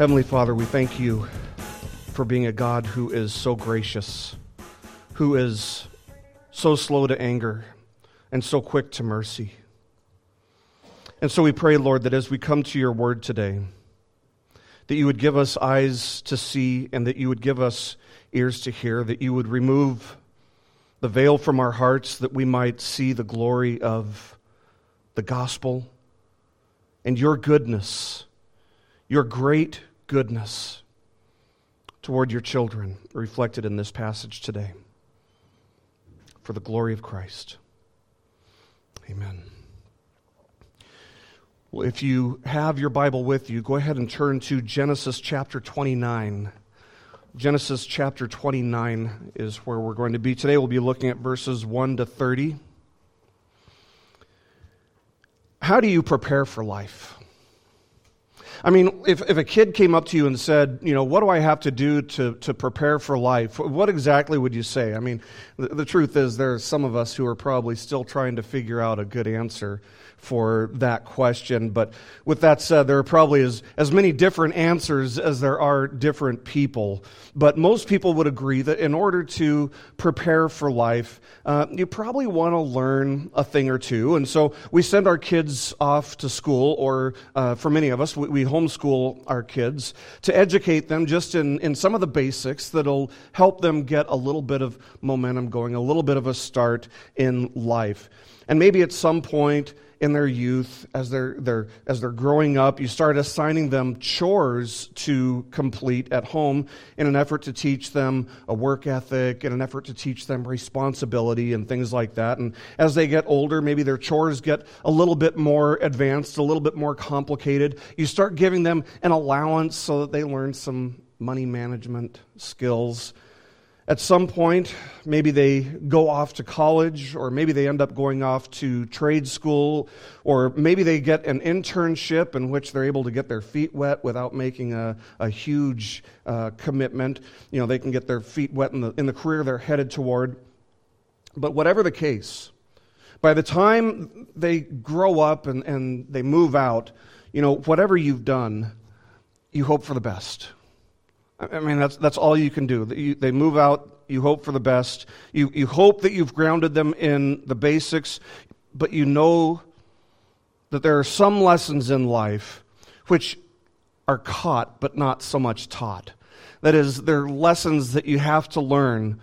Heavenly Father, we thank you for being a God who is so gracious, who is so slow to anger, and so quick to mercy. And so we pray, Lord, that as we come to your word today, that you would give us eyes to see and that you would give us ears to hear, that you would remove the veil from our hearts that we might see the glory of the gospel and your goodness, your great goodness toward your children reflected in this passage today. For the glory of Christ. Amen. Well, if you have your Bible with you, go ahead and turn to Genesis chapter 29. Genesis chapter 29 is where we're going to be. Today we'll be looking at verses 1 to 30. How do you prepare for life? I mean, if, if a kid came up to you and said, you know, what do I have to do to, to prepare for life? What exactly would you say? I mean, the, the truth is, there are some of us who are probably still trying to figure out a good answer for that question. But with that said, there are probably as, as many different answers as there are different people. But most people would agree that in order to prepare for life, uh, you probably want to learn a thing or two. And so we send our kids off to school, or uh, for many of us, we, we homeschool our kids to educate them just in, in some of the basics that'll help them get a little bit of momentum going, a little bit of a start in life. And maybe at some point, in their youth, as they're, they're, as they're growing up, you start assigning them chores to complete at home in an effort to teach them a work ethic, in an effort to teach them responsibility and things like that. And as they get older, maybe their chores get a little bit more advanced, a little bit more complicated. You start giving them an allowance so that they learn some money management skills at some point, maybe they go off to college, or maybe they end up going off to trade school, or maybe they get an internship in which they're able to get their feet wet without making a, a huge uh, commitment. You know, they can get their feet wet in the, in the career they're headed toward. But whatever the case, by the time they grow up and, and they move out, you know, whatever you've done, you hope for the best I mean, that's, that's all you can do. They move out, you hope for the best. You, you hope that you've grounded them in the basics, but you know that there are some lessons in life which are caught but not so much taught. That is, they're lessons that you have to learn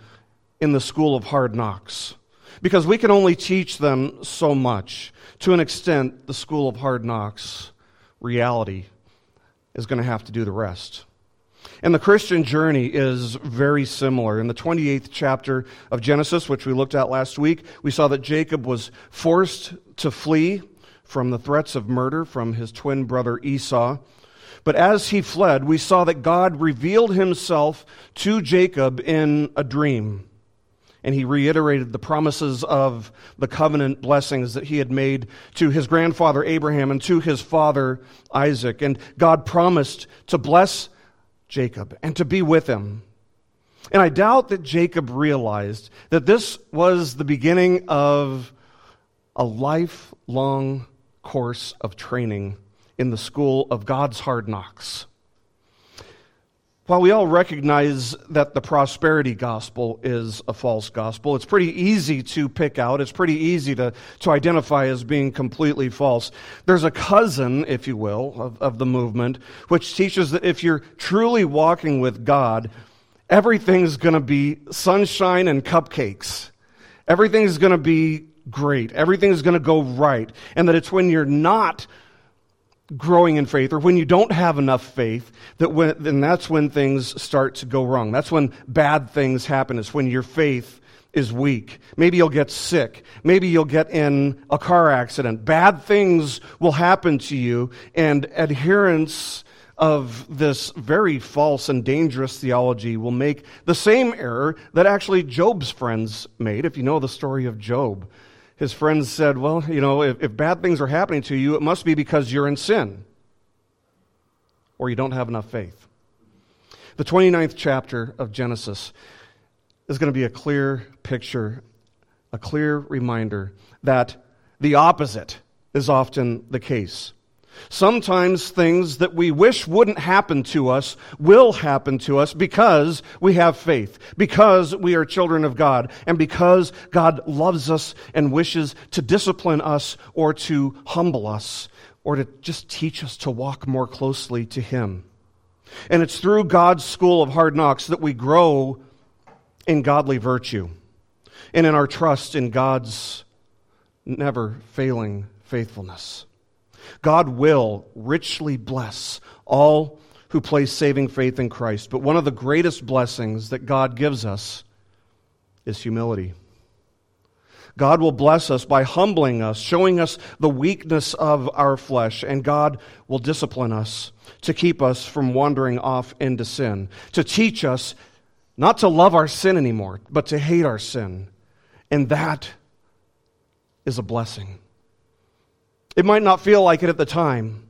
in the school of hard knocks. Because we can only teach them so much. To an extent, the school of hard knocks, reality, is going to have to do the rest. And the Christian journey is very similar. In the 28th chapter of Genesis, which we looked at last week, we saw that Jacob was forced to flee from the threats of murder from his twin brother Esau. But as he fled, we saw that God revealed himself to Jacob in a dream. And he reiterated the promises of the covenant blessings that he had made to his grandfather Abraham and to his father Isaac. And God promised to bless Jacob and to be with him. And I doubt that Jacob realized that this was the beginning of a lifelong course of training in the school of God's hard knocks. While we all recognize that the prosperity gospel is a false gospel, it's pretty easy to pick out, it's pretty easy to, to identify as being completely false. There's a cousin, if you will, of, of the movement, which teaches that if you're truly walking with God, everything's going to be sunshine and cupcakes. Everything's going to be great. Everything's going to go right. And that it's when you're not growing in faith or when you don't have enough faith that when, then that's when things start to go wrong. That's when bad things happen. It's when your faith is weak. Maybe you'll get sick. Maybe you'll get in a car accident. Bad things will happen to you and adherents of this very false and dangerous theology will make the same error that actually Job's friends made if you know the story of Job his friends said, Well, you know, if, if bad things are happening to you, it must be because you're in sin or you don't have enough faith. The 29th chapter of Genesis is going to be a clear picture, a clear reminder that the opposite is often the case. Sometimes things that we wish wouldn't happen to us will happen to us because we have faith, because we are children of God, and because God loves us and wishes to discipline us or to humble us or to just teach us to walk more closely to Him. And it's through God's school of hard knocks that we grow in godly virtue and in our trust in God's never failing faithfulness. God will richly bless all who place saving faith in Christ. But one of the greatest blessings that God gives us is humility. God will bless us by humbling us, showing us the weakness of our flesh, and God will discipline us to keep us from wandering off into sin, to teach us not to love our sin anymore, but to hate our sin. And that is a blessing. It might not feel like it at the time,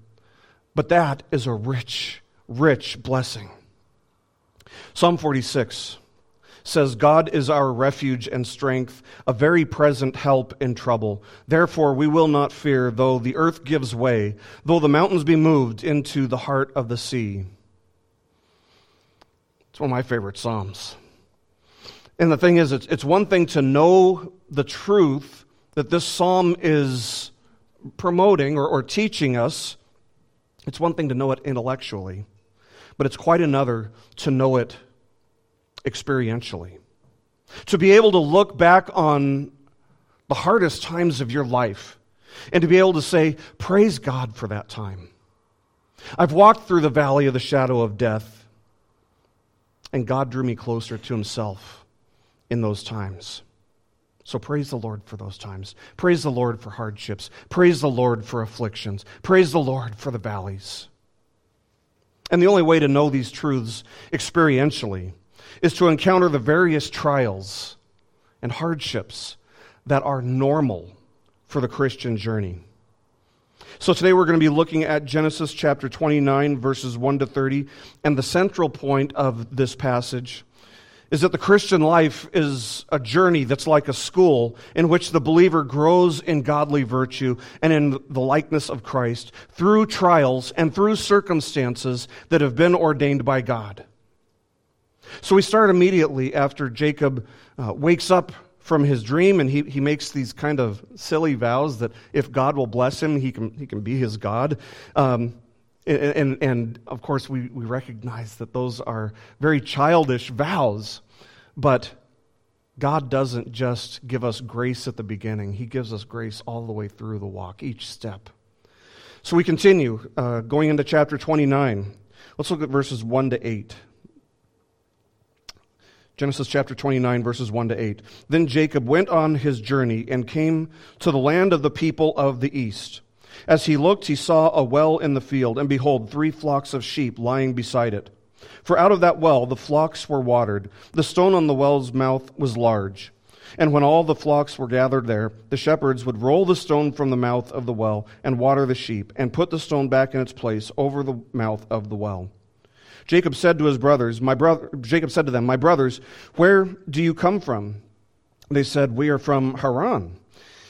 but that is a rich, rich blessing. Psalm 46 says, God is our refuge and strength, a very present help in trouble. Therefore, we will not fear, though the earth gives way, though the mountains be moved into the heart of the sea. It's one of my favorite Psalms. And the thing is, it's, it's one thing to know the truth that this psalm is promoting or, or teaching us, it's one thing to know it intellectually, but it's quite another to know it experientially. To be able to look back on the hardest times of your life and to be able to say, Praise God for that time. I've walked through the valley of the shadow of death, and God drew me closer to Himself in those times. So praise the Lord for those times. Praise the Lord for hardships. Praise the Lord for afflictions. Praise the Lord for the valleys. And the only way to know these truths experientially is to encounter the various trials and hardships that are normal for the Christian journey. So today we're going to be looking at Genesis chapter 29, verses 1 to 30, and the central point of this passage is that the Christian life is a journey that's like a school in which the believer grows in godly virtue and in the likeness of Christ through trials and through circumstances that have been ordained by God. So we start immediately after Jacob uh, wakes up from his dream and he, he makes these kind of silly vows that if God will bless him, he can, he can be his God. Um, and, and, of course, we, we recognize that those are very childish vows, but God doesn't just give us grace at the beginning, He gives us grace all the way through the walk, each step. So we continue uh, going into chapter 29. Let's look at verses 1 to 8. Genesis chapter 29, verses 1 to 8. Then Jacob went on his journey and came to the land of the people of the east. As he looked, he saw a well in the field, and behold, three flocks of sheep lying beside it. For out of that well the flocks were watered. The stone on the well's mouth was large. And when all the flocks were gathered there, the shepherds would roll the stone from the mouth of the well and water the sheep, and put the stone back in its place over the mouth of the well. Jacob said to his brothers, My brother Jacob said to them, My brothers, where do you come from? They said, We are from Haran.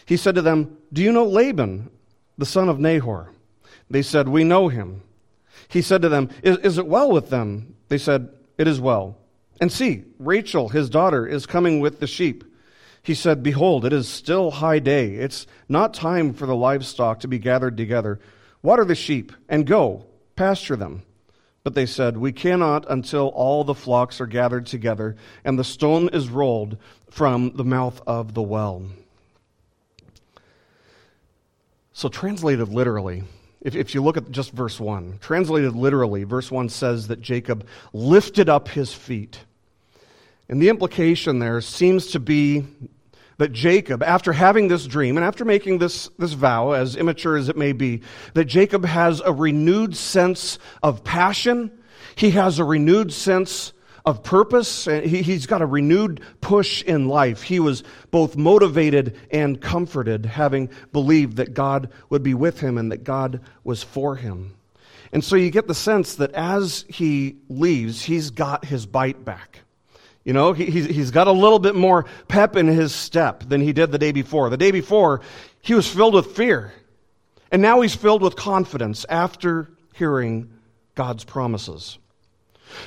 He said to them, Do you know Laban, the son of Nahor? They said, We know him. He said to them, is, is it well with them? They said, It is well. And see, Rachel, his daughter, is coming with the sheep. He said, Behold, it is still high day. It's not time for the livestock to be gathered together. Water the sheep and go, pasture them. But they said, We cannot until all the flocks are gathered together and the stone is rolled from the mouth of the well. So, translated literally, if, if you look at just verse 1, translated literally, verse 1 says that Jacob lifted up his feet. And the implication there seems to be that Jacob, after having this dream and after making this, this vow, as immature as it may be, that Jacob has a renewed sense of passion. He has a renewed sense of purpose. He, he's got a renewed push in life. He was both motivated and comforted, having believed that God would be with him and that God was for him. And so you get the sense that as he leaves, he's got his bite back. You know, he, he's got a little bit more pep in his step than he did the day before. The day before, he was filled with fear. And now he's filled with confidence after hearing God's promises.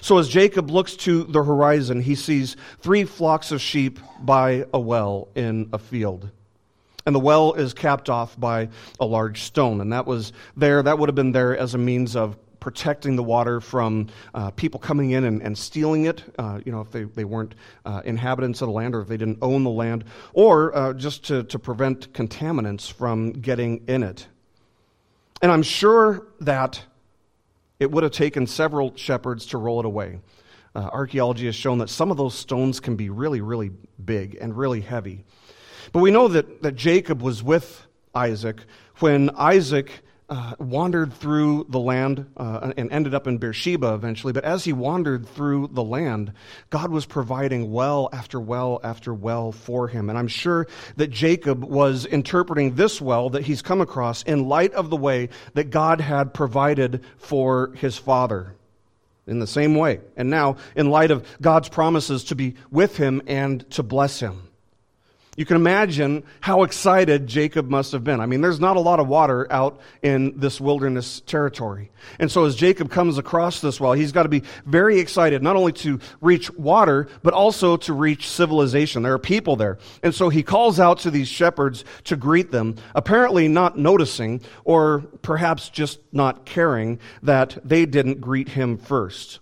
So as Jacob looks to the horizon, he sees three flocks of sheep by a well in a field. And the well is capped off by a large stone. And that was there, that would have been there as a means of protecting the water from uh, people coming in and, and stealing it, uh, you know, if they, they weren't uh, inhabitants of the land or if they didn't own the land, or uh, just to, to prevent contaminants from getting in it. And I'm sure that it would have taken several shepherds to roll it away. Uh, archaeology has shown that some of those stones can be really, really big and really heavy. But we know that, that Jacob was with Isaac when Isaac uh, wandered through the land uh, and ended up in Beersheba eventually. But as he wandered through the land, God was providing well after well after well for him. And I'm sure that Jacob was interpreting this well that he's come across in light of the way that God had provided for his father. In the same way. And now, in light of God's promises to be with him and to bless him. You can imagine how excited Jacob must have been. I mean, there's not a lot of water out in this wilderness territory. And so as Jacob comes across this well, he's got to be very excited, not only to reach water, but also to reach civilization. There are people there. And so he calls out to these shepherds to greet them, apparently not noticing, or perhaps just not caring that they didn't greet him first.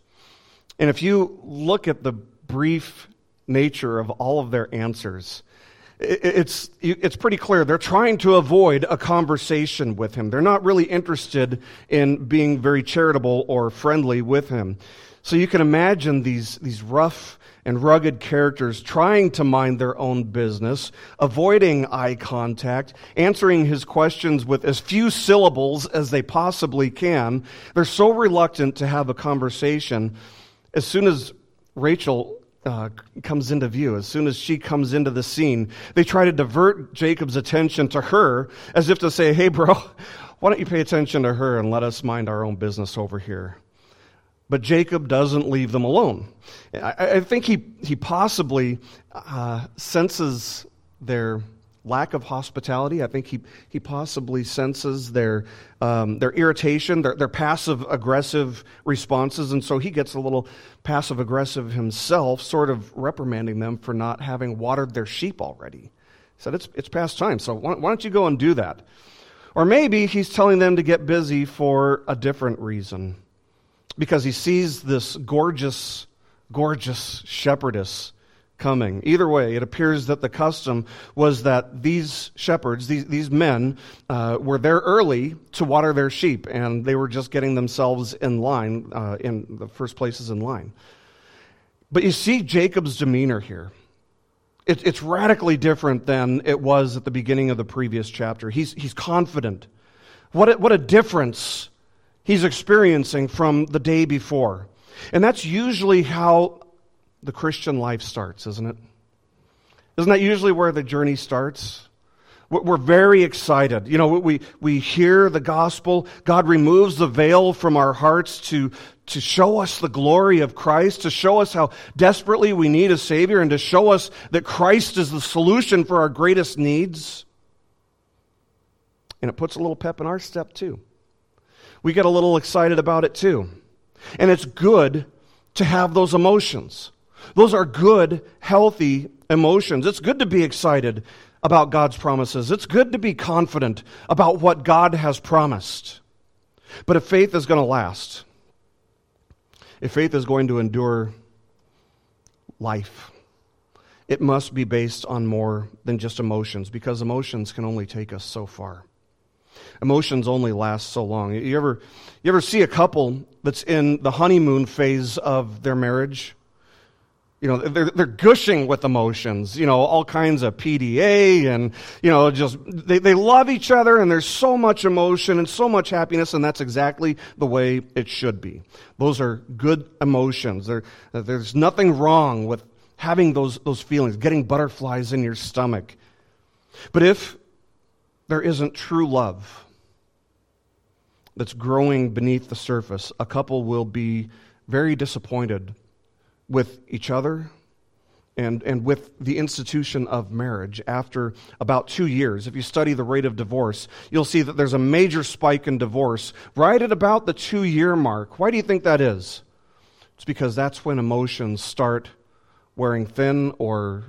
And if you look at the brief nature of all of their answers, it's, it's pretty clear. They're trying to avoid a conversation with him. They're not really interested in being very charitable or friendly with him. So you can imagine these, these rough and rugged characters trying to mind their own business, avoiding eye contact, answering his questions with as few syllables as they possibly can. They're so reluctant to have a conversation. As soon as Rachel uh, comes into view, as soon as she comes into the scene, they try to divert Jacob's attention to her as if to say, hey, bro, why don't you pay attention to her and let us mind our own business over here? But Jacob doesn't leave them alone. I, I think he, he possibly uh, senses their lack of hospitality. I think he, he possibly senses their, um, their irritation, their, their passive aggressive responses, and so he gets a little passive aggressive himself, sort of reprimanding them for not having watered their sheep already. He said, It's, it's past time, so why, why don't you go and do that? Or maybe he's telling them to get busy for a different reason, because he sees this gorgeous, gorgeous shepherdess coming. Either way, it appears that the custom was that these shepherds, these, these men, uh, were there early to water their sheep, and they were just getting themselves in line, uh, in the first places in line. But you see Jacob's demeanor here. It, it's radically different than it was at the beginning of the previous chapter. He's, he's confident. What a, what a difference he's experiencing from the day before. And that's usually how the Christian life starts, isn't it? Isn't that usually where the journey starts? We're very excited. You know, we, we hear the gospel. God removes the veil from our hearts to, to show us the glory of Christ, to show us how desperately we need a Savior, and to show us that Christ is the solution for our greatest needs. And it puts a little pep in our step, too. We get a little excited about it, too. And it's good to have those emotions. Those are good, healthy emotions. It's good to be excited about God's promises. It's good to be confident about what God has promised. But if faith is going to last, if faith is going to endure life, it must be based on more than just emotions because emotions can only take us so far. Emotions only last so long. You ever, you ever see a couple that's in the honeymoon phase of their marriage? You know they're, they're gushing with emotions you know all kinds of pda and you know just they, they love each other and there's so much emotion and so much happiness and that's exactly the way it should be. Those are good emotions. There, there's nothing wrong with having those, those feelings getting butterflies in your stomach. But if there isn't true love that's growing beneath the surface a couple will be very disappointed with each other and, and with the institution of marriage after about two years. If you study the rate of divorce, you'll see that there's a major spike in divorce right at about the two year mark. Why do you think that is? It's because that's when emotions start wearing thin or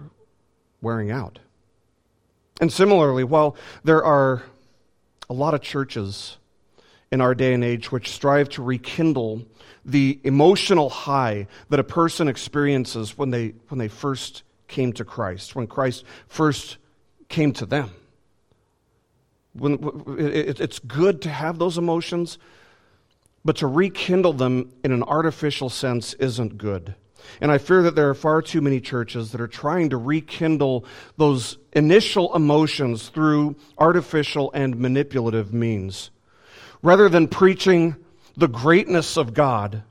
wearing out. And similarly, while there are a lot of churches in our day and age which strive to rekindle the emotional high that a person experiences when they, when they first came to Christ, when Christ first came to them. When, it, it's good to have those emotions, but to rekindle them in an artificial sense isn't good. And I fear that there are far too many churches that are trying to rekindle those initial emotions through artificial and manipulative means. Rather than preaching the greatness of God,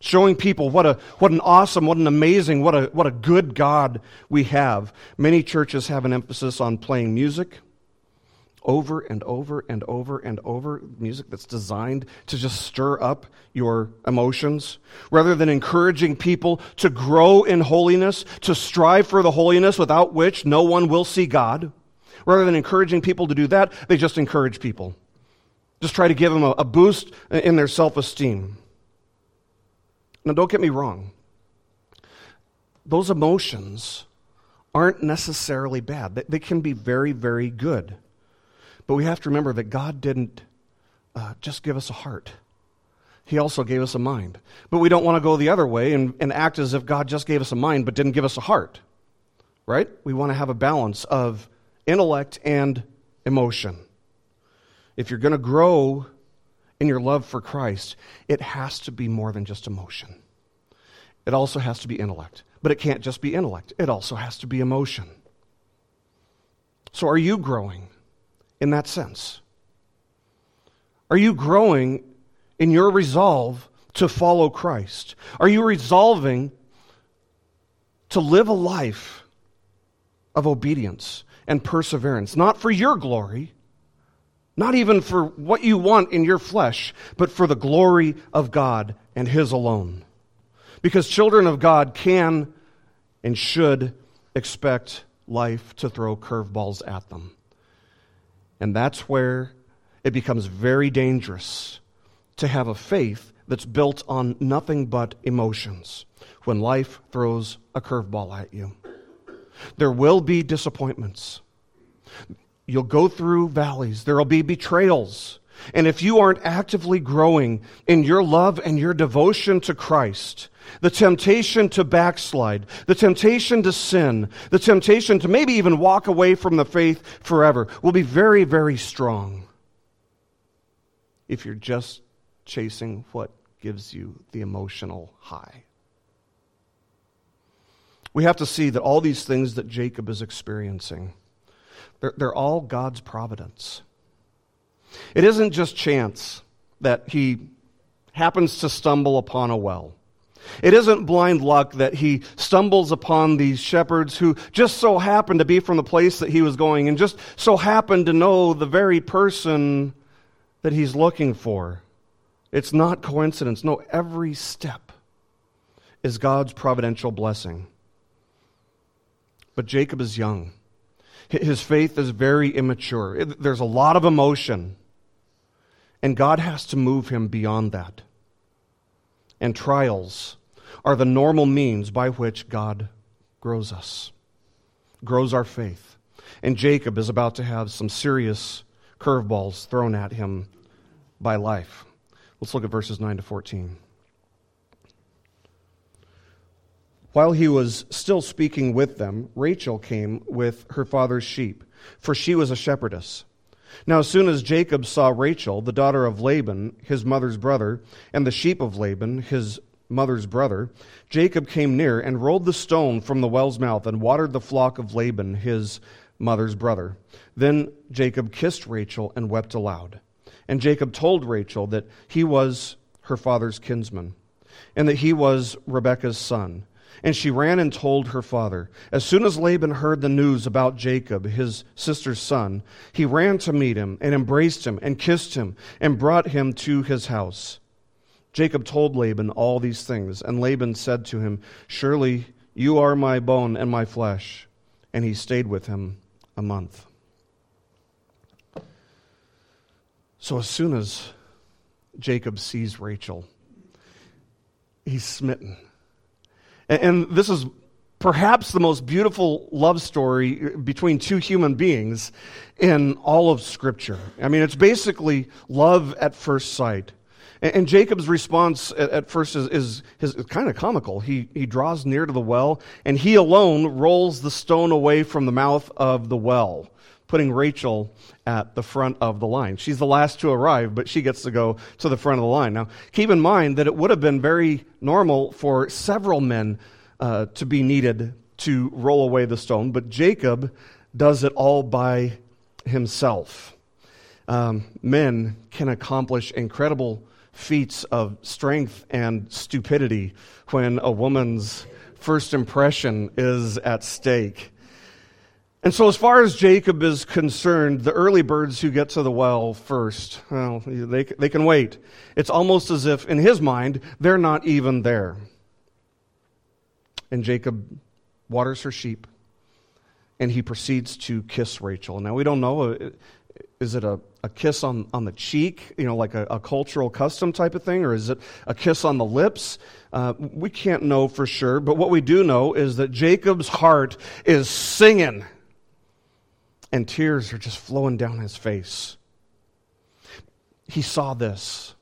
showing people what, a, what an awesome, what an amazing, what a, what a good God we have, many churches have an emphasis on playing music over and over and over and over, music that's designed to just stir up your emotions, rather than encouraging people to grow in holiness, to strive for the holiness without which no one will see God. Rather than encouraging people to do that, they just encourage people. Just try to give them a, a boost in their self esteem. Now, don't get me wrong. Those emotions aren't necessarily bad, they, they can be very, very good. But we have to remember that God didn't uh, just give us a heart. He also gave us a mind. But we don't want to go the other way and, and act as if God just gave us a mind but didn't give us a heart. Right? We want to have a balance of intellect and emotion. If you're going to grow in your love for Christ, it has to be more than just emotion. It also has to be intellect. But it can't just be intellect, it also has to be emotion. So, are you growing? in that sense? Are you growing in your resolve to follow Christ? Are you resolving to live a life of obedience and perseverance, not for your glory, not even for what you want in your flesh, but for the glory of God and His alone? Because children of God can and should expect life to throw curveballs at them. And that's where it becomes very dangerous to have a faith that's built on nothing but emotions when life throws a curveball at you. There will be disappointments. You'll go through valleys. There will be betrayals. And if you aren't actively growing in your love and your devotion to Christ, the temptation to backslide, the temptation to sin, the temptation to maybe even walk away from the faith forever will be very, very strong if you're just chasing what gives you the emotional high. We have to see that all these things that Jacob is experiencing, they're, they're all God's providence. It isn't just chance that he happens to stumble upon a well. It isn't blind luck that he stumbles upon these shepherds who just so happened to be from the place that he was going and just so happened to know the very person that he's looking for. It's not coincidence. No, every step is God's providential blessing. But Jacob is young. His faith is very immature. There's a lot of emotion. And God has to move him beyond that and trials are the normal means by which God grows us, grows our faith. And Jacob is about to have some serious curveballs thrown at him by life. Let's look at verses 9 to 14. While he was still speaking with them, Rachel came with her father's sheep, for she was a shepherdess. Now, as soon as Jacob saw Rachel, the daughter of Laban, his mother's brother, and the sheep of Laban, his mother's brother, Jacob came near and rolled the stone from the well's mouth and watered the flock of Laban, his mother's brother. Then Jacob kissed Rachel and wept aloud. And Jacob told Rachel that he was her father's kinsman, and that he was Rebekah's son and she ran and told her father. As soon as Laban heard the news about Jacob, his sister's son, he ran to meet him and embraced him and kissed him and brought him to his house. Jacob told Laban all these things, and Laban said to him, Surely You are my bone and my flesh. And he stayed with him a month. So as soon as Jacob sees Rachel, he's smitten. And, this is perhaps the most beautiful love story between two human beings in all of Scripture. I mean, it's basically love at first sight. And, Jacob's response at, first is, is, is kind of comical. He, he draws near to the well, and he alone rolls the stone away from the mouth of the well, putting Rachel at the front of the line. She's the last to arrive, but she gets to go to the front of the line. Now, keep in mind that it would have been very normal for several men uh, to be needed to roll away the stone, but Jacob does it all by himself. Um, men can accomplish incredible feats of strength and stupidity when a woman's first impression is at stake. And so, as far as Jacob is concerned, the early birds who get to the well first, well, they, they can wait. It's almost as if, in his mind, they're not even there. And Jacob waters her sheep, and he proceeds to kiss Rachel. Now, we don't know, uh, is it a, a kiss on, on the cheek, you know, like a, a cultural custom type of thing, or is it a kiss on the lips? Uh, we can't know for sure, but what we do know is that Jacob's heart is singing, and tears are just flowing down his face. He saw this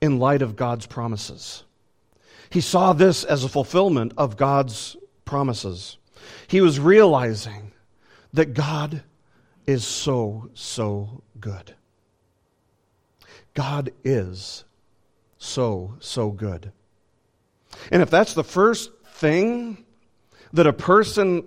in light of God's promises. He saw this as a fulfillment of God's promises. He was realizing that God is so, so good. God is so, so good. And if that's the first thing that a person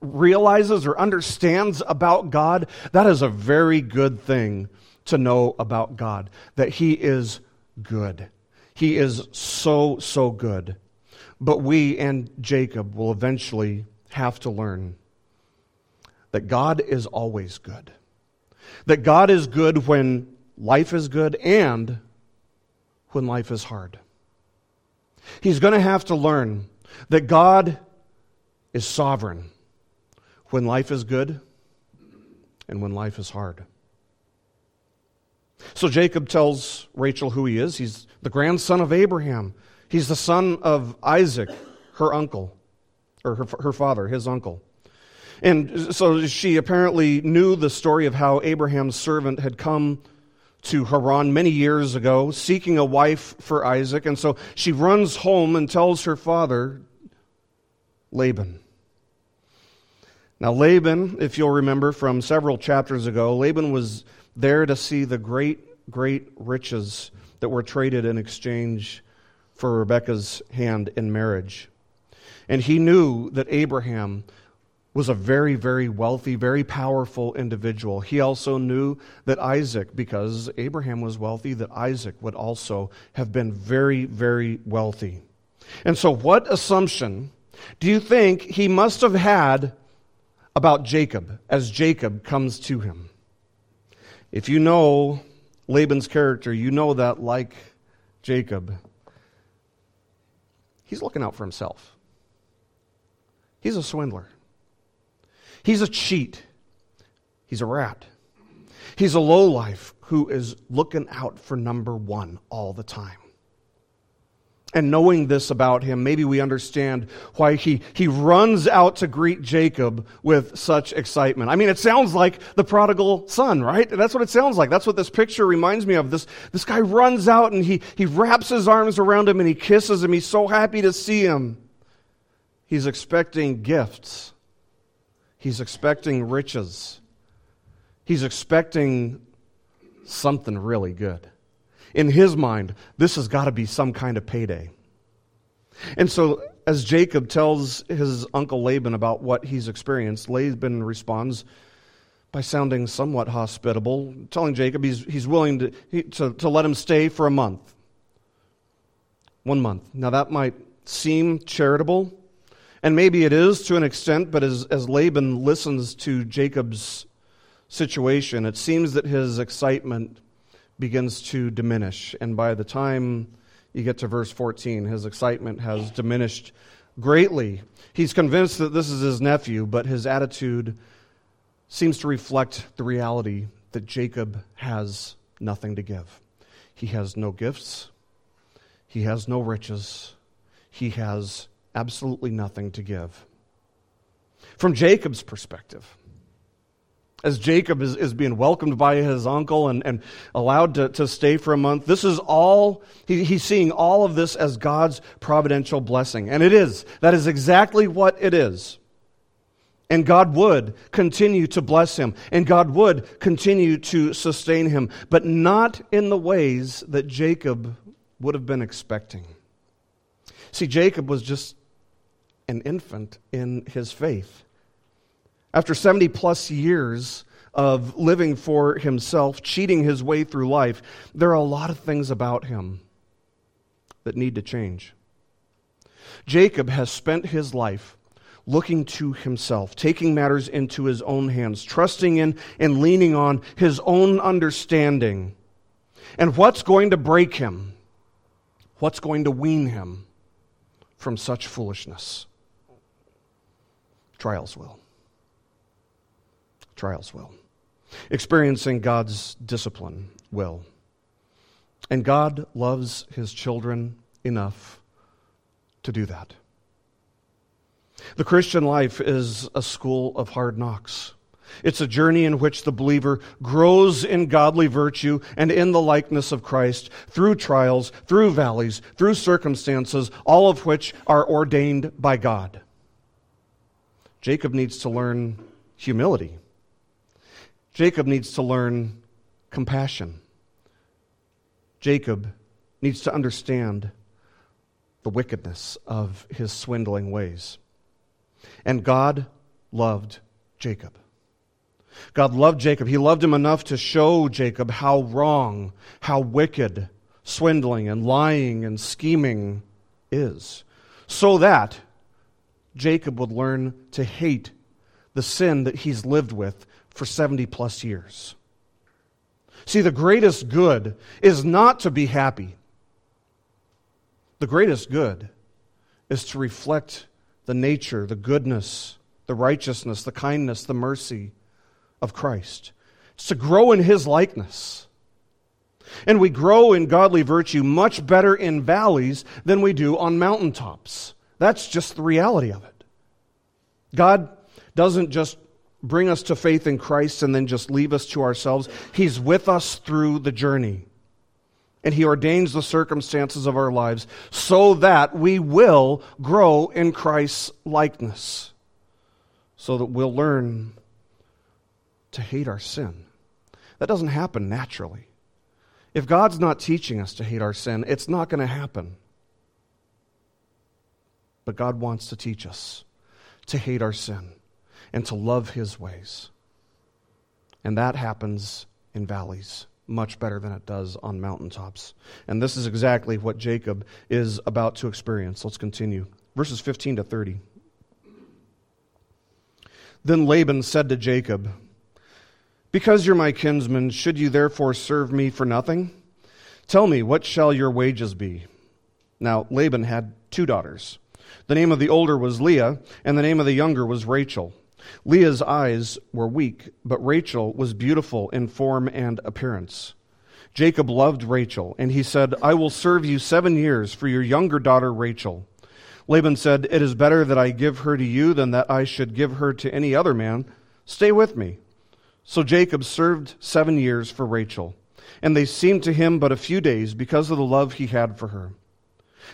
realizes or understands about God, that is a very good thing to know about God, that He is good. He is so, so good. But we and Jacob will eventually have to learn that God is always good. That God is good when life is good and when life is hard. He's going to have to learn that God is sovereign when life is good and when life is hard. So Jacob tells Rachel who he is. He's the grandson of Abraham. He's the son of Isaac, her uncle, or her, her father, his uncle. And so she apparently knew the story of how Abraham's servant had come to Haran many years ago, seeking a wife for Isaac. And so she runs home and tells her father, Laban. Now, Laban, if you'll remember from several chapters ago, Laban was there to see the great, great riches that were traded in exchange for Rebekah's hand in marriage. And he knew that Abraham was a very, very wealthy, very powerful individual. He also knew that Isaac, because Abraham was wealthy, that Isaac would also have been very, very wealthy. And so, what assumption do you think he must have had about Jacob as Jacob comes to him? If you know Laban's character, you know that, like Jacob, he's looking out for himself. He's a swindler. He's a cheat. He's a rat. He's a lowlife who is looking out for number one all the time. And knowing this about him, maybe we understand why he, he runs out to greet Jacob with such excitement. I mean, it sounds like the prodigal son, right? That's what it sounds like. That's what this picture reminds me of. This, this guy runs out and he, he wraps his arms around him and he kisses him. He's so happy to see him. He's expecting gifts, he's expecting riches, he's expecting something really good in his mind, this has got to be some kind of payday. And so, as Jacob tells his uncle Laban about what he's experienced, Laban responds by sounding somewhat hospitable, telling Jacob he's, he's willing to, he, to, to let him stay for a month. One month. Now, that might seem charitable, and maybe it is to an extent, but as, as Laban listens to Jacob's situation, it seems that his excitement begins to diminish. And by the time you get to verse 14, his excitement has diminished greatly. He's convinced that this is his nephew, but his attitude seems to reflect the reality that Jacob has nothing to give. He has no gifts, he has no riches, he has absolutely nothing to give. From Jacob's perspective, as Jacob is, is being welcomed by his uncle and, and allowed to, to stay for a month, this is all, he, he's seeing all of this as God's providential blessing. And it is. That is exactly what it is. And God would continue to bless him, and God would continue to sustain him, but not in the ways that Jacob would have been expecting. See, Jacob was just an infant in his faith. After 70 plus years of living for himself, cheating his way through life, there are a lot of things about him that need to change. Jacob has spent his life looking to himself, taking matters into his own hands, trusting in and leaning on his own understanding. And what's going to break him? What's going to wean him from such foolishness? Trials will trials will. Experiencing God's discipline will. And God loves his children enough to do that. The Christian life is a school of hard knocks. It's a journey in which the believer grows in godly virtue and in the likeness of Christ through trials, through valleys, through circumstances, all of which are ordained by God. Jacob needs to learn humility. Jacob needs to learn compassion. Jacob needs to understand the wickedness of his swindling ways. And God loved Jacob. God loved Jacob. He loved him enough to show Jacob how wrong, how wicked swindling and lying and scheming is, so that Jacob would learn to hate the sin that he's lived with for 70 plus years. See, the greatest good is not to be happy. The greatest good is to reflect the nature, the goodness, the righteousness, the kindness, the mercy of Christ. It's to grow in His likeness. And we grow in godly virtue much better in valleys than we do on mountaintops. That's just the reality of it. God doesn't just bring us to faith in Christ and then just leave us to ourselves. He's with us through the journey. And He ordains the circumstances of our lives so that we will grow in Christ's likeness, so that we'll learn to hate our sin. That doesn't happen naturally. If God's not teaching us to hate our sin, it's not going to happen. But God wants to teach us to hate our sin and to love his ways. And that happens in valleys much better than it does on mountaintops. And this is exactly what Jacob is about to experience. Let's continue. Verses 15 to 30. Then Laban said to Jacob, Because you're my kinsman, should you therefore serve me for nothing? Tell me, what shall your wages be? Now, Laban had two daughters. The name of the older was Leah, and the name of the younger was Rachel. Leah's eyes were weak, but Rachel was beautiful in form and appearance. Jacob loved Rachel, and he said, I will serve you seven years for your younger daughter Rachel. Laban said, It is better that I give her to you than that I should give her to any other man. Stay with me. So Jacob served seven years for Rachel, and they seemed to him but a few days because of the love he had for her.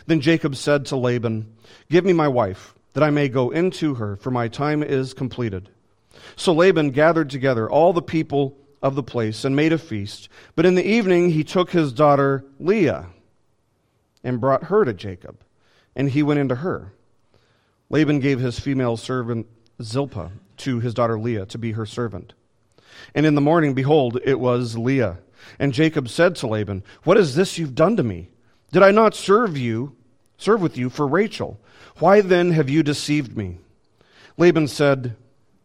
Then Jacob said to Laban, Give me my wife that I may go into her, for my time is completed. So Laban gathered together all the people of the place and made a feast. But in the evening he took his daughter Leah and brought her to Jacob, and he went into her. Laban gave his female servant Zilpah to his daughter Leah to be her servant. And in the morning, behold, it was Leah. And Jacob said to Laban, What is this you've done to me? Did I not serve you, serve with you for Rachel? Why then have you deceived me? Laban said,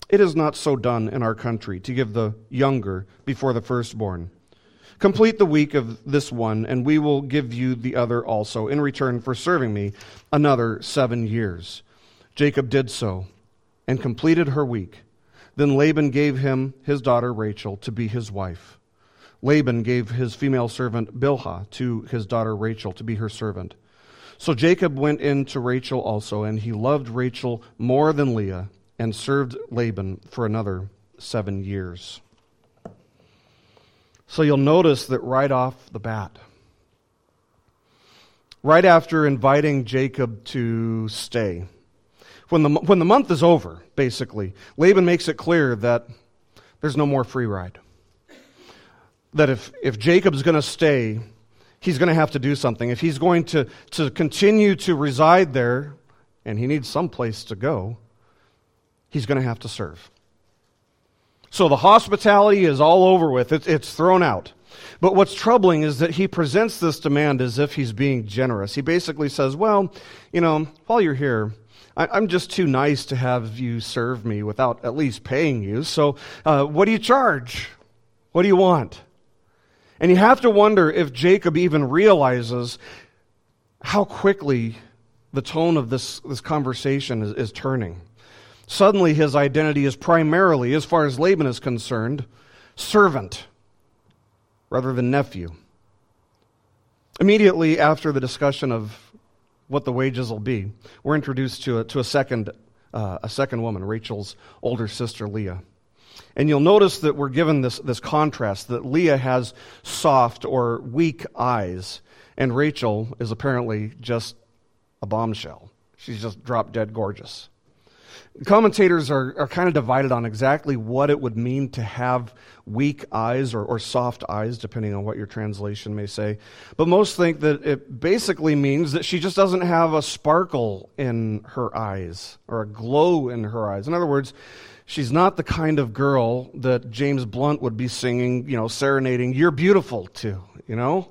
It is not so done in our country to give the younger before the firstborn. Complete the week of this one, and we will give you the other also, in return for serving me another seven years. Jacob did so and completed her week. Then Laban gave him his daughter Rachel to be his wife. Laban gave his female servant Bilhah to his daughter Rachel to be her servant. So Jacob went in to Rachel also, and he loved Rachel more than Leah, and served Laban for another seven years. So you'll notice that right off the bat, right after inviting Jacob to stay, when the, when the month is over, basically, Laban makes it clear that there's no more free ride. That if, if Jacob's going to stay, he's going to have to do something. If he's going to, to continue to reside there, and he needs some place to go, he's going to have to serve. So the hospitality is all over with, it's, it's thrown out. But what's troubling is that he presents this demand as if he's being generous. He basically says, Well, you know, while you're here, I, am just too nice to have you serve me without at least paying you. So, uh, what do you charge? What do you want? And you have to wonder if Jacob even realizes how quickly the tone of this, this conversation is, is turning. Suddenly, his identity is primarily, as far as Laban is concerned, servant rather than nephew. Immediately after the discussion of what the wages will be, we're introduced to a, to a, second, uh, a second woman, Rachel's older sister, Leah. And you'll notice that we're given this, this contrast that Leah has soft or weak eyes, and Rachel is apparently just a bombshell. She's just drop dead gorgeous. Commentators are, are kind of divided on exactly what it would mean to have weak eyes or, or soft eyes, depending on what your translation may say. But most think that it basically means that she just doesn't have a sparkle in her eyes or a glow in her eyes. In other words, she's not the kind of girl that James Blunt would be singing, you know, serenading, You're Beautiful to, you know?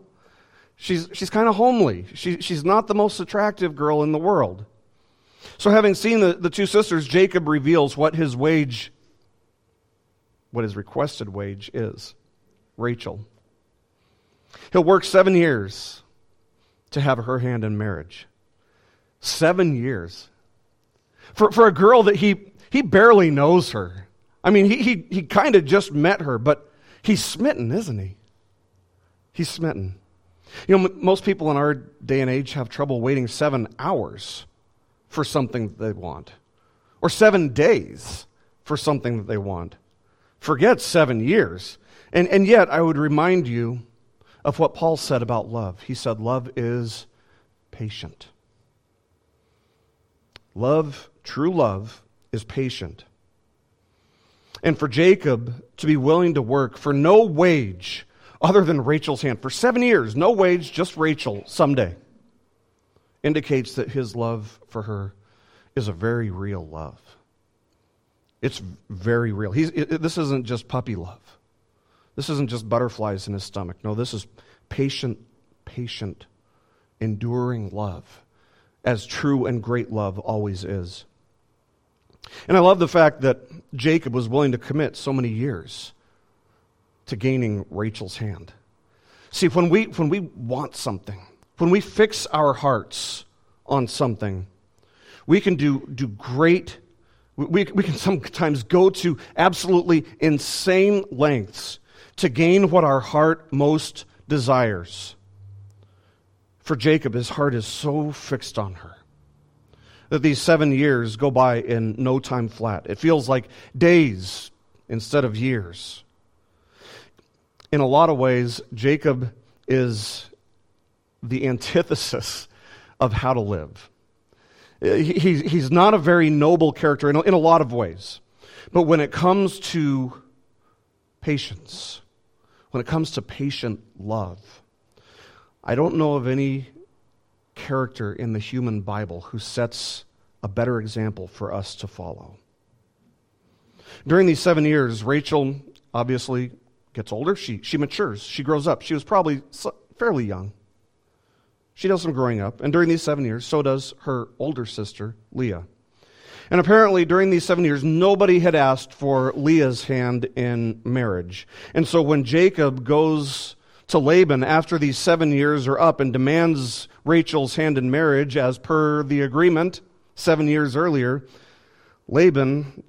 She's, she's kind of homely. She, she's not the most attractive girl in the world. So, having seen the, the two sisters, Jacob reveals what his wage, what his requested wage is Rachel. He'll work seven years to have her hand in marriage. Seven years. For, for a girl that he, he barely knows her. I mean, he, he, he kind of just met her, but he's smitten, isn't he? He's smitten. You know, m- most people in our day and age have trouble waiting seven hours for something that they want, or seven days for something that they want. Forget seven years. And, and yet, I would remind you of what Paul said about love. He said, Love is patient. Love, true love, is patient. And for Jacob to be willing to work for no wage other than Rachel's hand, for seven years, no wage, just Rachel someday indicates that his love for her is a very real love. It's very real. He's, it, this isn't just puppy love. This isn't just butterflies in his stomach. No, this is patient, patient, enduring love, as true and great love always is. And I love the fact that Jacob was willing to commit so many years to gaining Rachel's hand. See, when we, when we want something, when we fix our hearts on something, we can do, do great, we, we can sometimes go to absolutely insane lengths to gain what our heart most desires. For Jacob, his heart is so fixed on her that these seven years go by in no time flat. It feels like days instead of years. In a lot of ways, Jacob is the antithesis of how to live. He, he's not a very noble character in a lot of ways. But when it comes to patience, when it comes to patient love, I don't know of any character in the human Bible who sets a better example for us to follow. During these seven years, Rachel obviously gets older. She, she matures. She grows up. She was probably fairly young. She does some growing up. And during these seven years, so does her older sister, Leah. And apparently, during these seven years, nobody had asked for Leah's hand in marriage. And so when Jacob goes to Laban after these seven years are up and demands Rachel's hand in marriage as per the agreement seven years earlier, Laban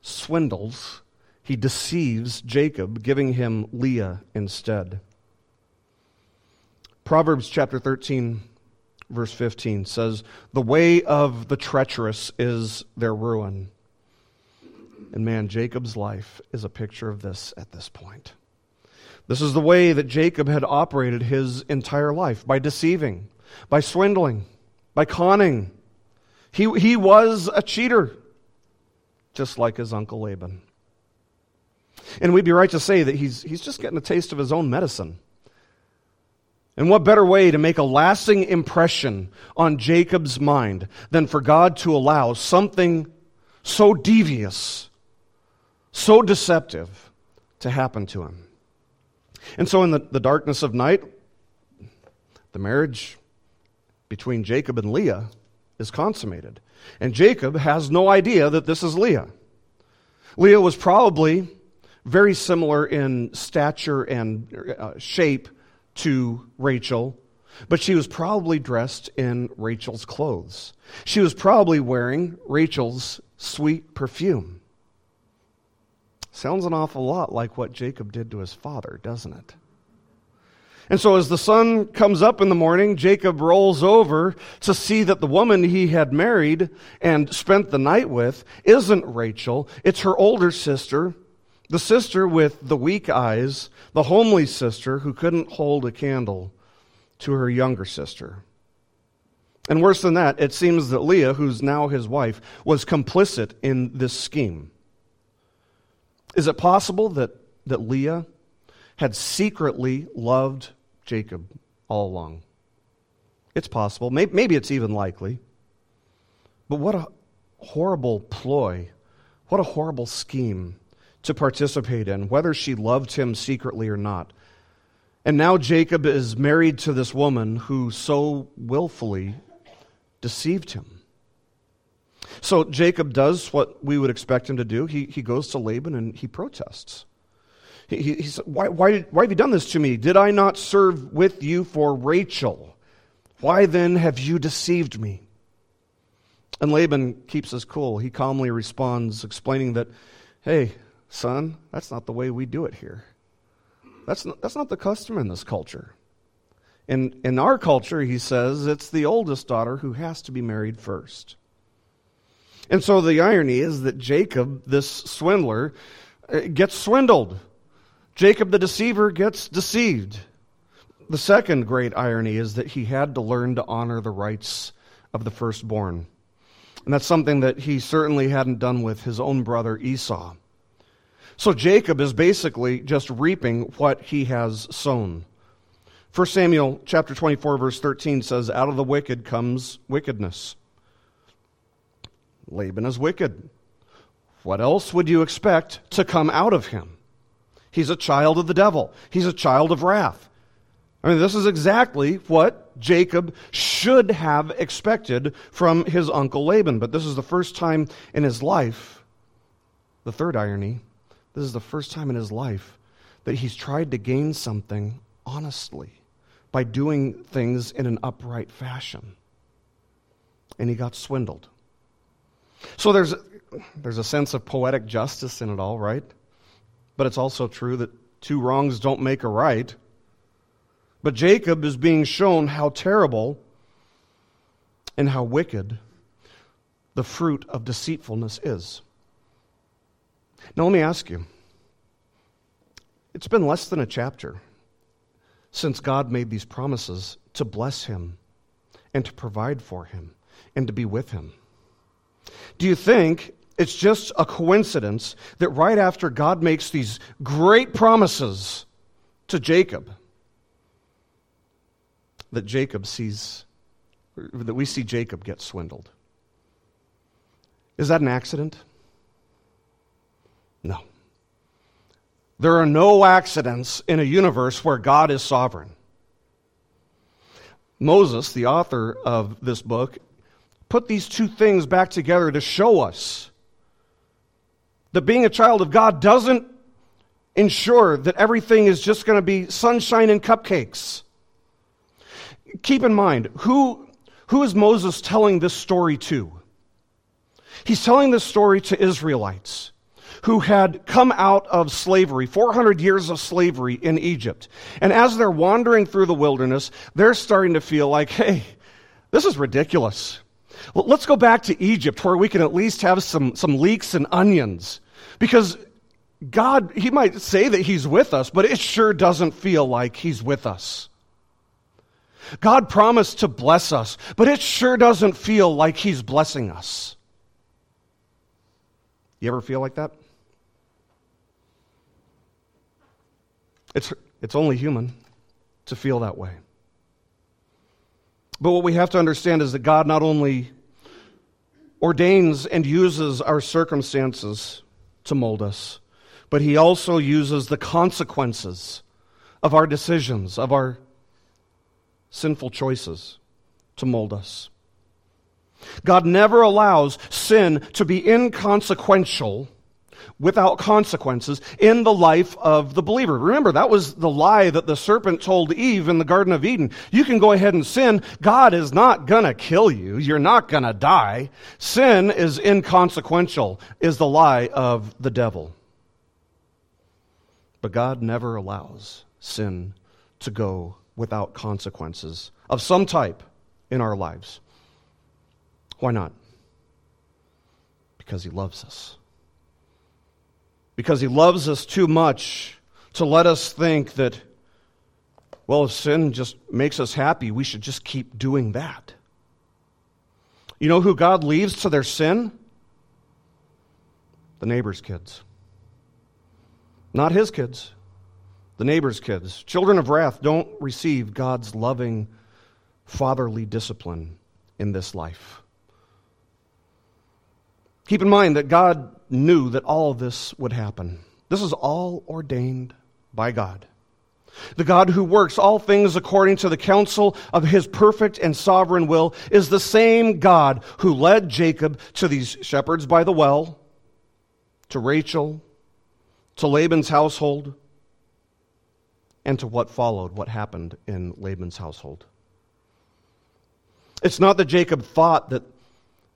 swindles, he deceives Jacob, giving him Leah instead. Proverbs chapter 13, verse 15 says, The way of the treacherous is their ruin. And man, Jacob's life is a picture of this at this point. This is the way that Jacob had operated his entire life by deceiving, by swindling, by conning. He, he was a cheater, just like his uncle Laban. And we'd be right to say that he's, he's just getting a taste of his own medicine. And what better way to make a lasting impression on Jacob's mind than for God to allow something so devious, so deceptive to happen to him? And so, in the, the darkness of night, the marriage between Jacob and Leah is consummated. And Jacob has no idea that this is Leah. Leah was probably very similar in stature and uh, shape to Rachel, but she was probably dressed in Rachel's clothes. She was probably wearing Rachel's sweet perfume. Sounds an awful lot like what Jacob did to his father, doesn't it? And so, as the sun comes up in the morning, Jacob rolls over to see that the woman he had married and spent the night with isn't Rachel. It's her older sister, the sister with the weak eyes, the homely sister who couldn't hold a candle to her younger sister. And worse than that, it seems that Leah, who's now his wife, was complicit in this scheme. Is it possible that, that Leah had secretly loved Jacob all along? It's possible. Maybe, it's even likely. But what a horrible ploy. What a horrible scheme to participate in, whether she loved him secretly or not. And now Jacob is married to this woman who so willfully deceived him. So Jacob does what we would expect him to do. He, he goes to Laban and he protests. He, he, said, why, why, why have you done this to me? Did I not serve with you for Rachel? Why then have you deceived me? And Laban keeps his cool. He calmly responds, explaining that, hey, son, that's not the way we do it here. That's not, that's not the custom in this culture. In, in our culture, he says, it's the oldest daughter who has to be married first. And so the irony is that Jacob, this swindler, uh, gets swindled. Jacob the deceiver gets deceived. The second great irony is that he had to learn to honor the rights of the firstborn. And that's something that he certainly hadn't done with his own brother Esau. So Jacob is basically just reaping what he has sown. 1 Samuel chapter 24 verse 13 says out of the wicked comes wickedness. Laban is wicked. What else would you expect to come out of him? He's a child of the devil. He's a child of wrath. I mean, this is exactly what Jacob should have expected from his uncle Laban. But this is the first time in his life, the third irony, this is the first time in his life that he's tried to gain something honestly by doing things in an upright fashion. And he got swindled. So there's, there's a sense of poetic justice in it all, right? But it's also true that two wrongs don't make a right. But Jacob is being shown how terrible and how wicked the fruit of deceitfulness is. Now, let me ask you it's been less than a chapter since God made these promises to bless him and to provide for him and to be with him. Do you think it's just a coincidence that right after God makes these great promises to Jacob, that Jacob sees, that we see Jacob get swindled? Is that an accident? No. There are no accidents in a universe where God is sovereign. Moses, the author of this book, put these two things back together to show us that being a child of God doesn't ensure that everything is just going to be sunshine and cupcakes. Keep in mind, who, who is Moses telling this story to? He's telling this story to Israelites who had come out of slavery, 400 years of slavery in Egypt. And as they're wandering through the wilderness, they're starting to feel like, hey, this is ridiculous. Let's go back to Egypt where we can at least have some, some leeks and onions. Because God, He might say that He's with us, but it sure doesn't feel like He's with us. God promised to bless us, but it sure doesn't feel like He's blessing us. You ever feel like that? It's, it's only human to feel that way. But what we have to understand is that God not only ordains and uses our circumstances to mold us, but He also uses the consequences of our decisions, of our sinful choices to mold us. God never allows sin to be inconsequential without consequences in the life of the believer. Remember, that was the lie that the serpent told Eve in the Garden of Eden. You can go ahead and sin. God is not going to kill you. You're not going to die. Sin is inconsequential, is the lie of the devil. But God never allows sin to go without consequences of some type in our lives. Why not? Because He loves us because he loves us too much to let us think that, well, if sin just makes us happy, we should just keep doing that. You know who God leaves to their sin? The neighbor's kids. Not his kids, the neighbor's kids. Children of wrath don't receive God's loving, fatherly discipline in this life. Keep in mind that God knew that all this would happen. This is all ordained by God. The God who works all things according to the counsel of his perfect and sovereign will is the same God who led Jacob to these shepherds by the well, to Rachel, to Laban's household, and to what followed, what happened in Laban's household. It's not that Jacob thought that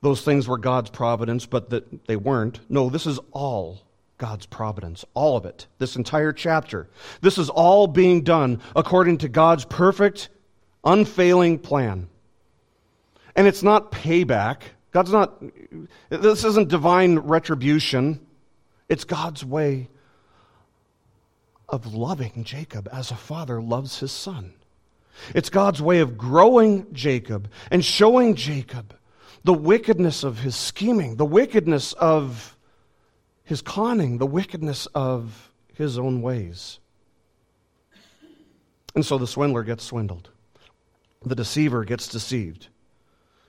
those things were God's providence, but that they weren't. No, this is all God's providence, all of it, this entire chapter. This is all being done according to God's perfect, unfailing plan. And it's not payback. God's not, this isn't divine retribution. It's God's way of loving Jacob as a father loves his son. It's God's way of growing Jacob and showing Jacob the wickedness of his scheming, the wickedness of his conning, the wickedness of his own ways. And so the swindler gets swindled, the deceiver gets deceived.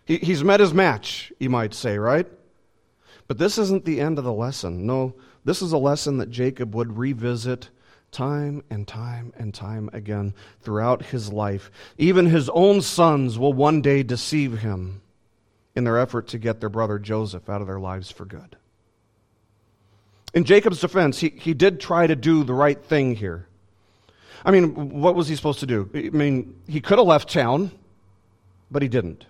He, he's met his match, you might say, right? But this isn't the end of the lesson. No, this is a lesson that Jacob would revisit time and time and time again throughout his life. Even his own sons will one day deceive him in their effort to get their brother Joseph out of their lives for good. In Jacob's defense, he, he did try to do the right thing here. I mean, what was he supposed to do? I mean, he could have left town, but he didn't.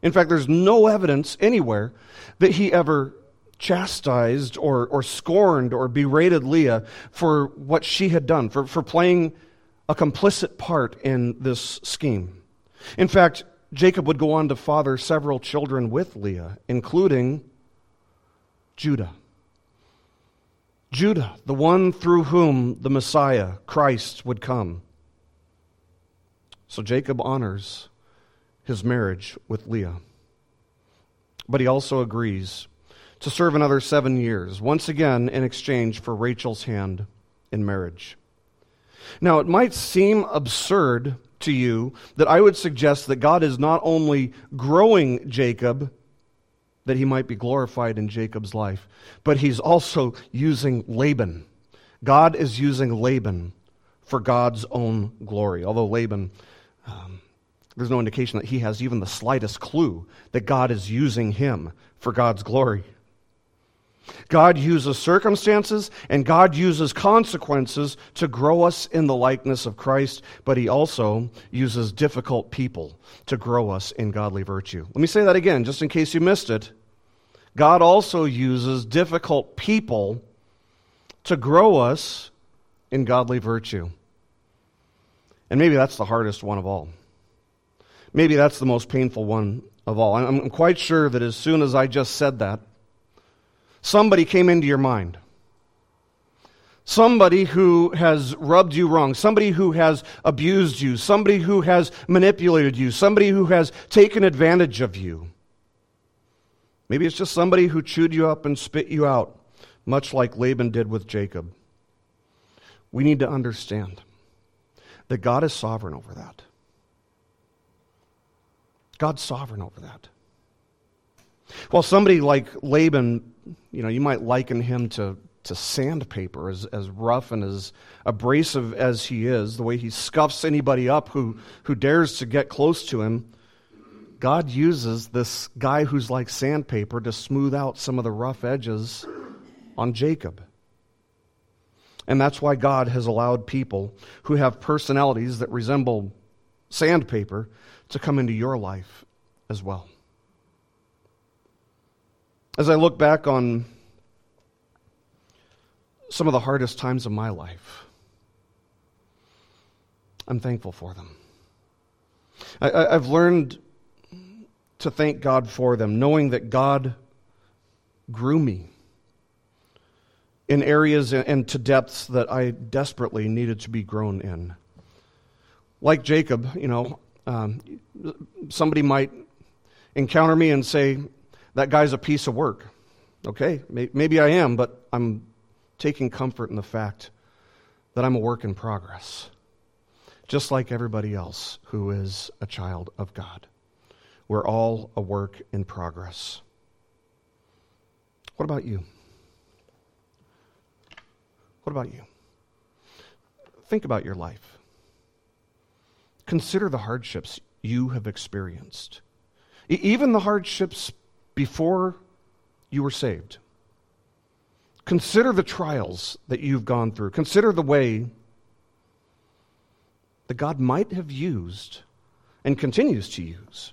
In fact, there's no evidence anywhere that he ever chastised or, or scorned or berated Leah for what she had done, for, for playing a complicit part in this scheme. In fact, Jacob would go on to father several children with Leah, including Judah. Judah, the one through whom the Messiah, Christ, would come. So Jacob honors his marriage with Leah. But he also agrees to serve another seven years, once again in exchange for Rachel's hand in marriage. Now, it might seem absurd to you that I would suggest that God is not only growing Jacob, that he might be glorified in Jacob's life, but he's also using Laban. God is using Laban for God's own glory. Although Laban, um, there's no indication that he has even the slightest clue that God is using him for God's glory. God uses circumstances and God uses consequences to grow us in the likeness of Christ, but He also uses difficult people to grow us in godly virtue. Let me say that again, just in case you missed it. God also uses difficult people to grow us in godly virtue. And maybe that's the hardest one of all. Maybe that's the most painful one of all. I'm quite sure that as soon as I just said that, somebody came into your mind. Somebody who has rubbed you wrong, somebody who has abused you, somebody who has manipulated you, somebody who has taken advantage of you. Maybe it's just somebody who chewed you up and spit you out, much like Laban did with Jacob. We need to understand that God is sovereign over that. God's sovereign over that. While somebody like Laban, you know, you might liken him to, to sandpaper, as, as rough and as abrasive as he is, the way he scuffs anybody up who, who dares to get close to him. God uses this guy who's like sandpaper to smooth out some of the rough edges on Jacob. And that's why God has allowed people who have personalities that resemble sandpaper to come into your life as well. As I look back on some of the hardest times of my life, I'm thankful for them. I, have learned to thank God for them, knowing that God grew me in areas and to depths that I desperately needed to be grown in. Like Jacob, you know, um, somebody might encounter me and say, That guy's a piece of work. Okay, maybe I am, but I'm taking comfort in the fact that I'm a work in progress, just like everybody else who is a child of God. We're all a work in progress. What about you? What about you? Think about your life. Consider the hardships you have experienced, even the hardships before you were saved. Consider the trials that you've gone through. Consider the way that God might have used and continues to use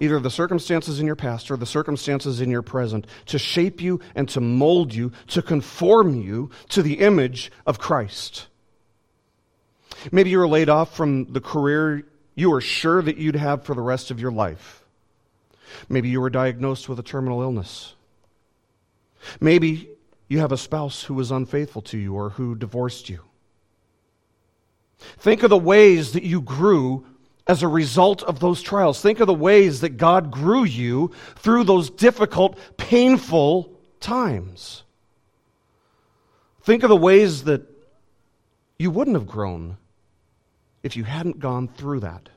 either the circumstances in your past or the circumstances in your present, to shape you and to mold you, to conform you to the image of Christ. Maybe you were laid off from the career you were sure that you'd have for the rest of your life. Maybe you were diagnosed with a terminal illness. Maybe you have a spouse who was unfaithful to you or who divorced you. Think of the ways that you grew as a result of those trials. Think of the ways that God grew you through those difficult, painful times. Think of the ways that you wouldn't have grown if you hadn't gone through that.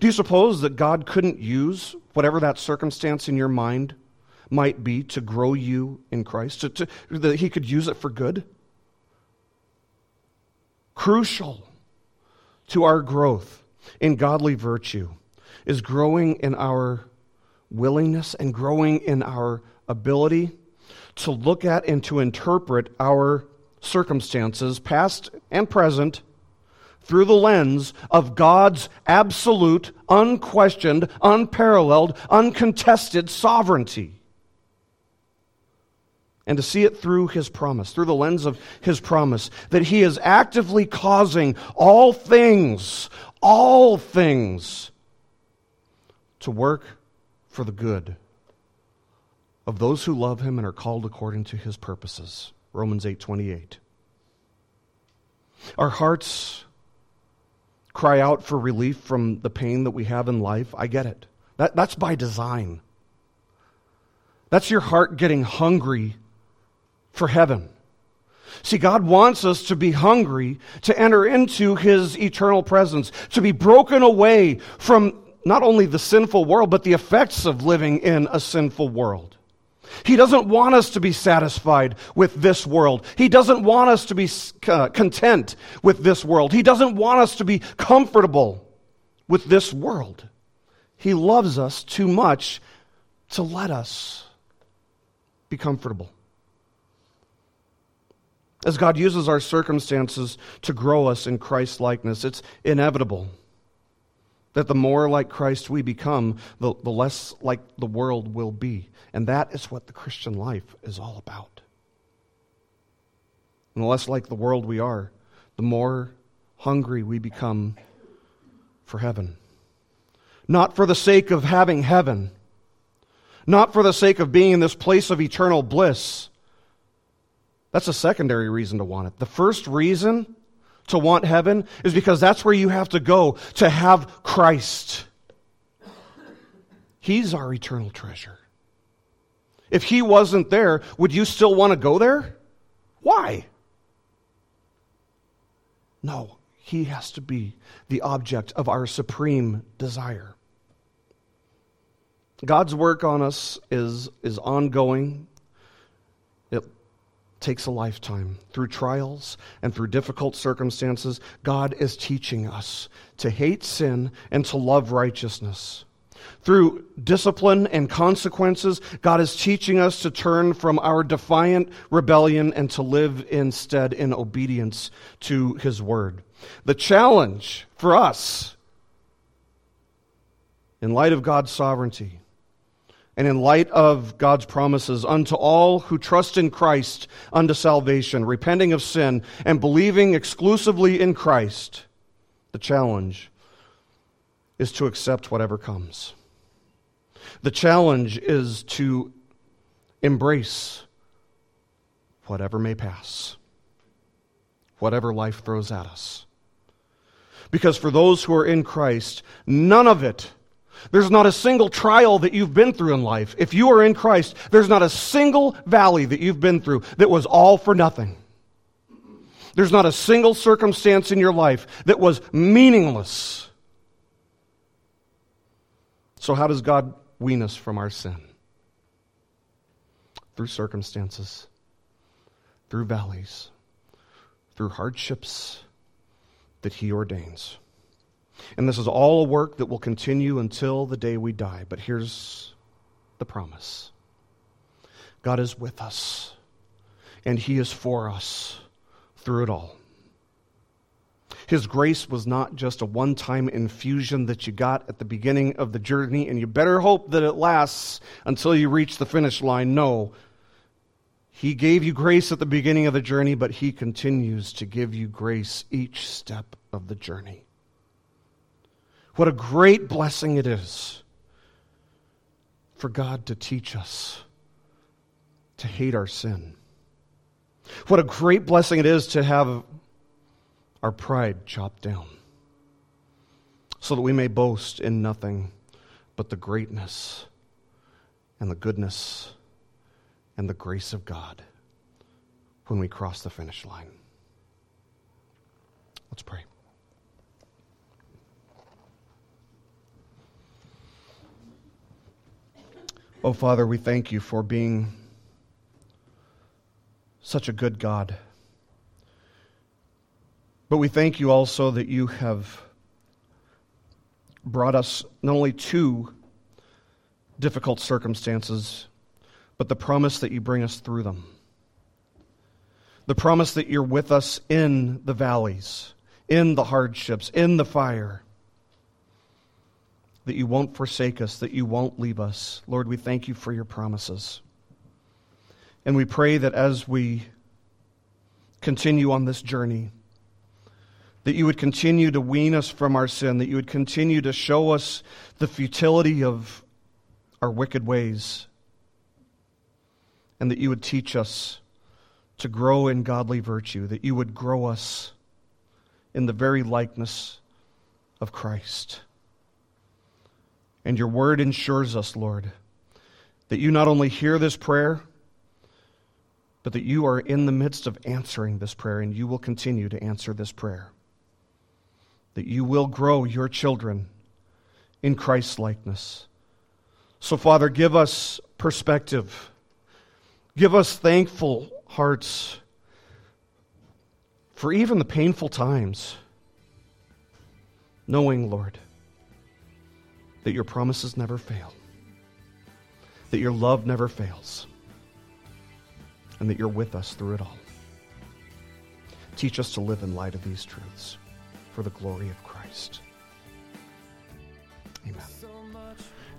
Do you suppose that God couldn't use whatever that circumstance in your mind might be to grow you in Christ? To, to, that He could use it for good? Crucial to our growth in godly virtue is growing in our willingness and growing in our ability to look at and to interpret our circumstances, past and present, through the lens of God's absolute, unquestioned, unparalleled, uncontested sovereignty and to see it through his promise, through the lens of his promise, that he is actively causing all things, all things, to work for the good of those who love him and are called according to his purposes. Romans 8:28. Our hearts cry out for relief from the pain that we have in life. I get it. That, that's by design. That's your heart getting hungry for heaven. See, God wants us to be hungry to enter into His eternal presence, to be broken away from not only the sinful world, but the effects of living in a sinful world. He doesn't want us to be satisfied with this world. He doesn't want us to be uh, content with this world. He doesn't want us to be comfortable with this world. He loves us too much to let us be comfortable. As God uses our circumstances to grow us in Christ's likeness, it's inevitable that the more like Christ we become, the, the less like the world will be. And that is what the Christian life is all about. And the less like the world we are, the more hungry we become for heaven. Not for the sake of having heaven, not for the sake of being in this place of eternal bliss. That's a secondary reason to want it. The first reason to want heaven is because that's where you have to go to have Christ. He's our eternal treasure. If He wasn't there, would you still want to go there? Why? No, He has to be the object of our supreme desire. God's work on us is, is ongoing. Takes a lifetime. Through trials and through difficult circumstances, God is teaching us to hate sin and to love righteousness. Through discipline and consequences, God is teaching us to turn from our defiant rebellion and to live instead in obedience to His Word. The challenge for us, in light of God's sovereignty, and in light of God's promises unto all who trust in Christ unto salvation, repenting of sin and believing exclusively in Christ, the challenge is to accept whatever comes. The challenge is to embrace whatever may pass, whatever life throws at us. Because for those who are in Christ, none of it there's not a single trial that you've been through in life. If you are in Christ, there's not a single valley that you've been through that was all for nothing. There's not a single circumstance in your life that was meaningless. So, how does God wean us from our sin? Through circumstances, through valleys, through hardships that He ordains. And this is all a work that will continue until the day we die. But here's the promise God is with us, and He is for us through it all. His grace was not just a one time infusion that you got at the beginning of the journey, and you better hope that it lasts until you reach the finish line. No. He gave you grace at the beginning of the journey, but He continues to give you grace each step of the journey. What a great blessing it is for God to teach us to hate our sin. What a great blessing it is to have our pride chopped down so that we may boast in nothing but the greatness and the goodness and the grace of God when we cross the finish line. Let's pray. Oh, Father, we thank you for being such a good God. But we thank you also that you have brought us not only to difficult circumstances, but the promise that you bring us through them. The promise that you're with us in the valleys, in the hardships, in the fire that you won't forsake us, that you won't leave us. Lord, we thank you for your promises. And we pray that as we continue on this journey, that you would continue to wean us from our sin, that you would continue to show us the futility of our wicked ways, and that you would teach us to grow in godly virtue, that you would grow us in the very likeness of Christ. And your word ensures us, Lord, that you not only hear this prayer, but that you are in the midst of answering this prayer, and you will continue to answer this prayer. That you will grow your children in Christ's likeness. So, Father, give us perspective. Give us thankful hearts for even the painful times, knowing, Lord, that your promises never fail, that your love never fails, and that you're with us through it all. Teach us to live in light of these truths for the glory of Christ. Amen.